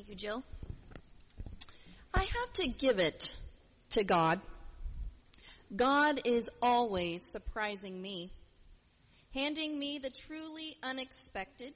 Thank you, Jill. I have to give it to God. God is always surprising me, handing me the truly unexpected.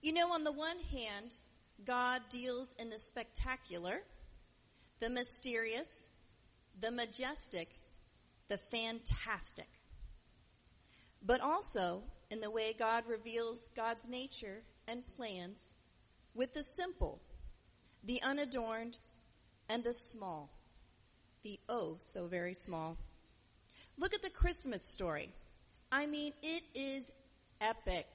You know, on the one hand, God deals in the spectacular, the mysterious, the majestic, the fantastic. But also in the way God reveals God's nature and plans with the simple, the unadorned, and the small. The oh so very small. Look at the Christmas story. I mean, it is epic.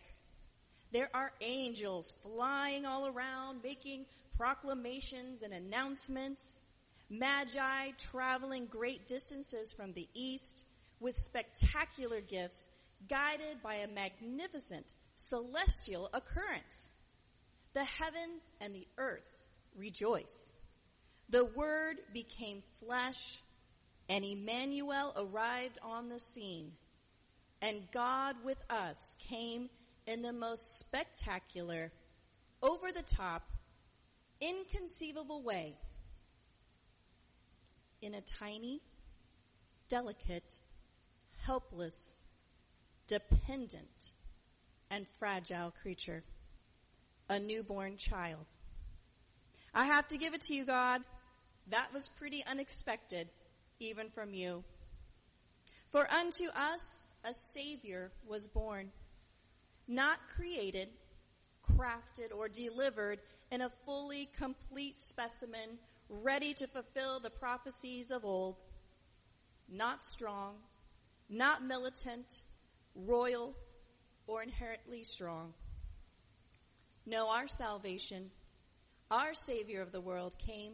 There are angels flying all around, making proclamations and announcements. Magi traveling great distances from the east with spectacular gifts, guided by a magnificent celestial occurrence. The heavens and the earth rejoice. The Word became flesh, and Emmanuel arrived on the scene. And God with us came in the most spectacular, over the top, inconceivable way. In a tiny, delicate, helpless, dependent, and fragile creature a newborn child. I have to give it to you, God. That was pretty unexpected, even from you. For unto us a Savior was born, not created, crafted, or delivered in a fully complete specimen, ready to fulfill the prophecies of old. Not strong, not militant, royal, or inherently strong no, our salvation, our Savior of the world came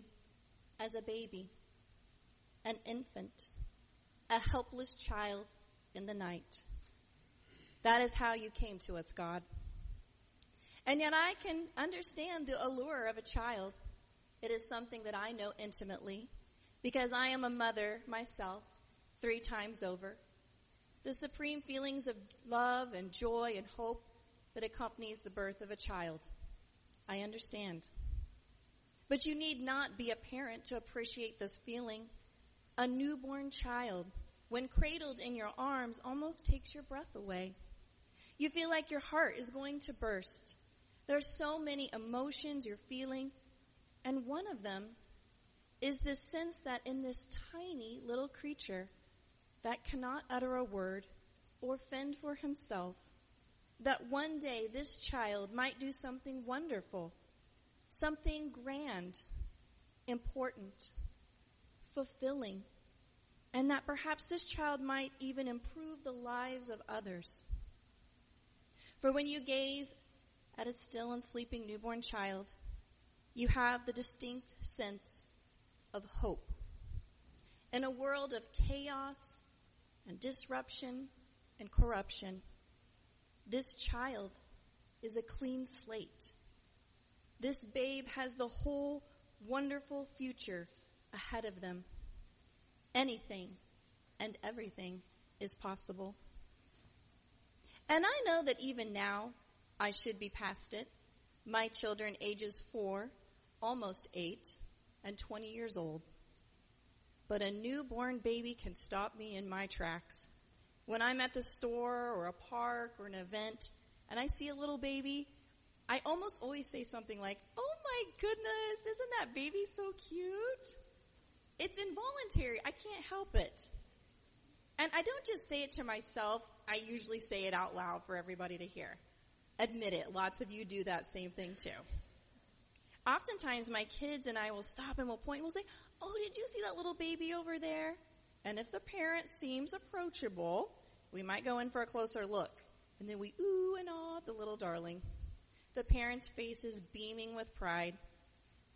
as a baby, an infant, a helpless child in the night. That is how you came to us, God. And yet I can understand the allure of a child. It is something that I know intimately because I am a mother myself three times over. The supreme feelings of love and joy and hope that accompanies the birth of a child. I understand. But you need not be a parent to appreciate this feeling. A newborn child, when cradled in your arms, almost takes your breath away. You feel like your heart is going to burst. There are so many emotions you're feeling, and one of them is this sense that in this tiny little creature that cannot utter a word or fend for himself, that one day this child might do something wonderful, something grand, important, fulfilling, and that perhaps this child might even improve the lives of others. For when you gaze at a still and sleeping newborn child, you have the distinct sense of hope. In a world of chaos and disruption and corruption, this child is a clean slate. This babe has the whole wonderful future ahead of them. Anything and everything is possible. And I know that even now I should be past it. My children, ages four, almost eight, and 20 years old. But a newborn baby can stop me in my tracks. When I'm at the store or a park or an event and I see a little baby, I almost always say something like, Oh my goodness, isn't that baby so cute? It's involuntary. I can't help it. And I don't just say it to myself, I usually say it out loud for everybody to hear. Admit it, lots of you do that same thing too. Oftentimes my kids and I will stop and we'll point and we'll say, Oh, did you see that little baby over there? And if the parent seems approachable, we might go in for a closer look. And then we ooh and ah the little darling. The parent's face is beaming with pride.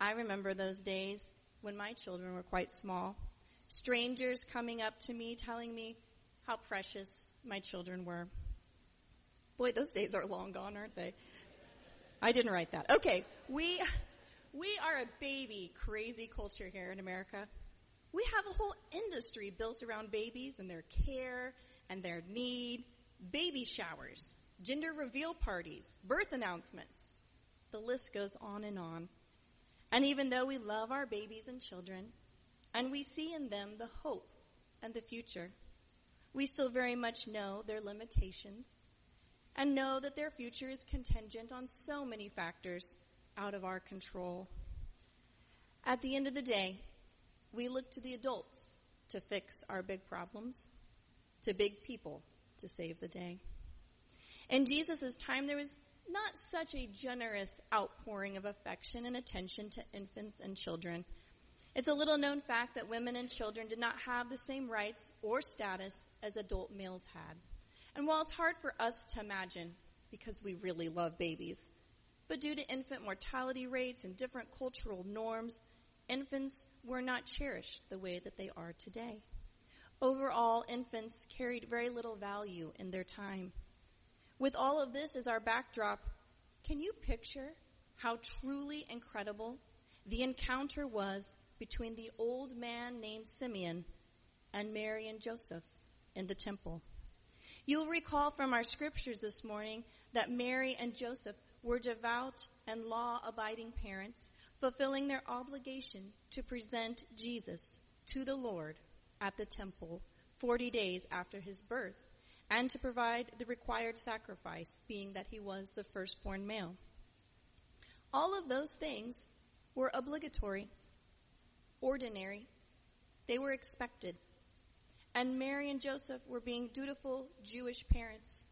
I remember those days when my children were quite small. Strangers coming up to me telling me how precious my children were. Boy, those days are long gone, aren't they? I didn't write that. Okay, we we are a baby crazy culture here in America. We have a whole industry built around babies and their care and their need. Baby showers, gender reveal parties, birth announcements. The list goes on and on. And even though we love our babies and children, and we see in them the hope and the future, we still very much know their limitations and know that their future is contingent on so many factors out of our control. At the end of the day, we look to the adults to fix our big problems, to big people to save the day. In Jesus' time, there was not such a generous outpouring of affection and attention to infants and children. It's a little known fact that women and children did not have the same rights or status as adult males had. And while it's hard for us to imagine, because we really love babies, but due to infant mortality rates and different cultural norms, infants were not cherished the way that they are today. Overall, infants carried very little value in their time. With all of this as our backdrop, can you picture how truly incredible the encounter was between the old man named Simeon and Mary and Joseph in the temple? You'll recall from our scriptures this morning that Mary and Joseph were devout and law abiding parents, fulfilling their obligation to present Jesus to the Lord at the temple 40 days after his birth and to provide the required sacrifice, being that he was the firstborn male. All of those things were obligatory, ordinary, they were expected. And Mary and Joseph were being dutiful Jewish parents.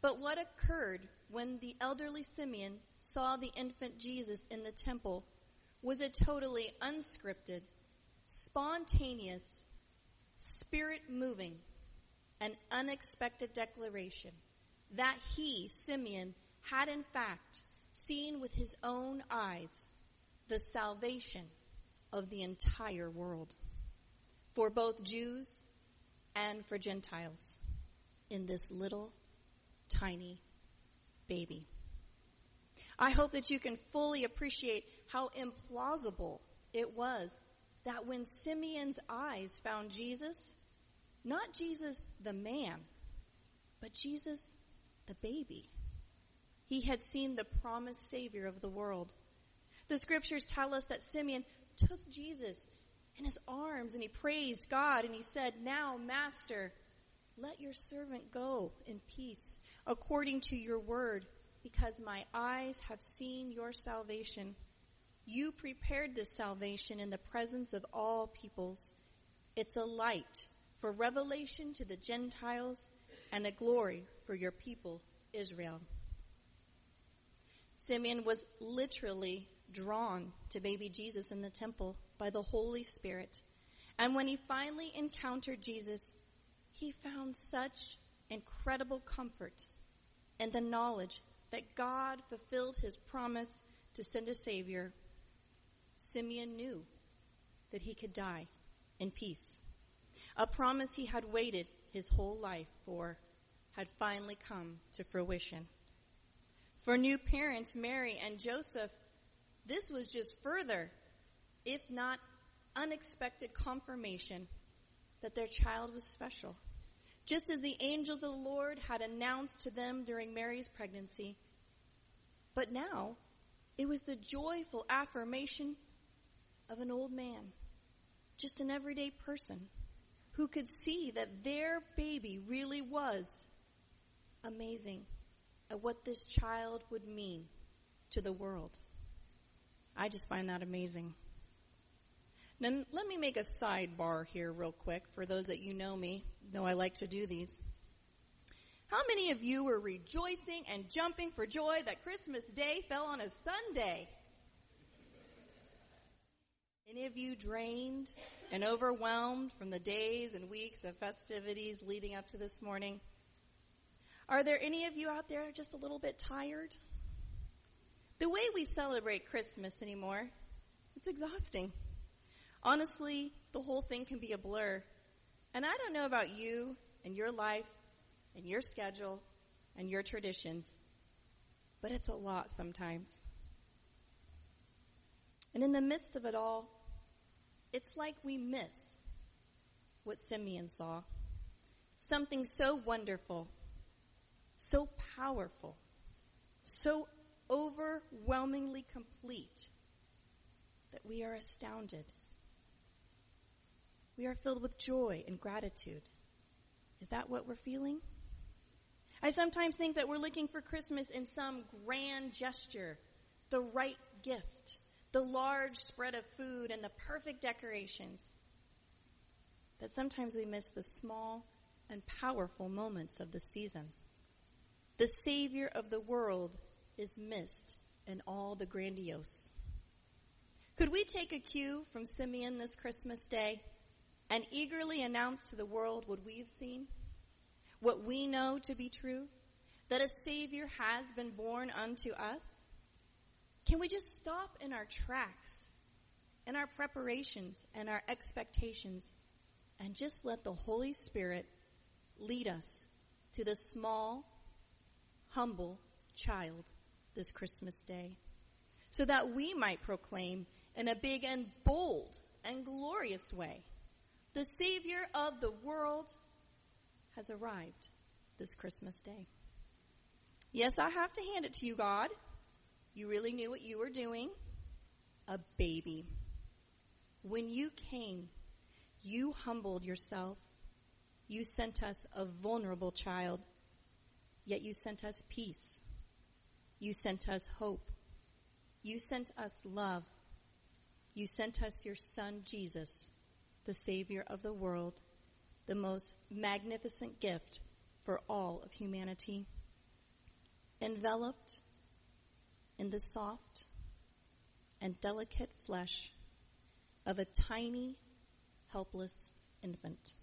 But what occurred when the elderly Simeon saw the infant Jesus in the temple was a totally unscripted, spontaneous, spirit moving, and unexpected declaration that he, Simeon, had in fact seen with his own eyes the salvation of the entire world for both Jews and for Gentiles in this little tiny baby. I hope that you can fully appreciate how implausible it was that when Simeon's eyes found Jesus, not Jesus the man, but Jesus the baby. He had seen the promised Savior of the world. The scriptures tell us that Simeon took Jesus in his arms and he praised God and he said, Now, Master, let your servant go in peace according to your word, because my eyes have seen your salvation. You prepared this salvation in the presence of all peoples. It's a light for revelation to the Gentiles and a glory for your people, Israel. Simeon was literally drawn to baby Jesus in the temple by the Holy Spirit. And when he finally encountered Jesus, he found such incredible comfort in the knowledge that God fulfilled his promise to send a Savior. Simeon knew that he could die in peace. A promise he had waited his whole life for had finally come to fruition. For new parents, Mary and Joseph, this was just further, if not unexpected confirmation that their child was special. Just as the angels of the Lord had announced to them during Mary's pregnancy. But now, it was the joyful affirmation of an old man, just an everyday person who could see that their baby really was amazing at what this child would mean to the world. I just find that amazing. Now, let me make a sidebar here, real quick, for those that you know me, know I like to do these. How many of you were rejoicing and jumping for joy that Christmas Day fell on a Sunday? Any of you drained and overwhelmed from the days and weeks of festivities leading up to this morning? Are there any of you out there just a little bit tired? The way we celebrate Christmas anymore, it's exhausting. Honestly, the whole thing can be a blur. And I don't know about you and your life and your schedule and your traditions, but it's a lot sometimes. And in the midst of it all, it's like we miss what Simeon saw. Something so wonderful, so powerful, so overwhelmingly complete that we are astounded. We are filled with joy and gratitude. Is that what we're feeling? I sometimes think that we're looking for Christmas in some grand gesture, the right gift, the large spread of food, and the perfect decorations. That sometimes we miss the small and powerful moments of the season. The Savior of the world is missed in all the grandiose. Could we take a cue from Simeon this Christmas day and eagerly announce to the world what we've seen, what we know to be true, that a Savior has been born unto us? Can we just stop in our tracks, in our preparations and our expectations, and just let the Holy Spirit lead us to the small, humble child this Christmas day, so that we might proclaim in a big and bold and glorious way the Savior of the world has arrived this Christmas day. Yes, I have to hand it to you, God. You really knew what you were doing. A baby. When you came, you humbled yourself. You sent us a vulnerable child, yet you sent us peace. You sent us hope. You sent us love. You sent us your Son, Jesus, the Savior of the world, the most magnificent gift for all of humanity. Enveloped in the soft and delicate flesh of a tiny, helpless infant.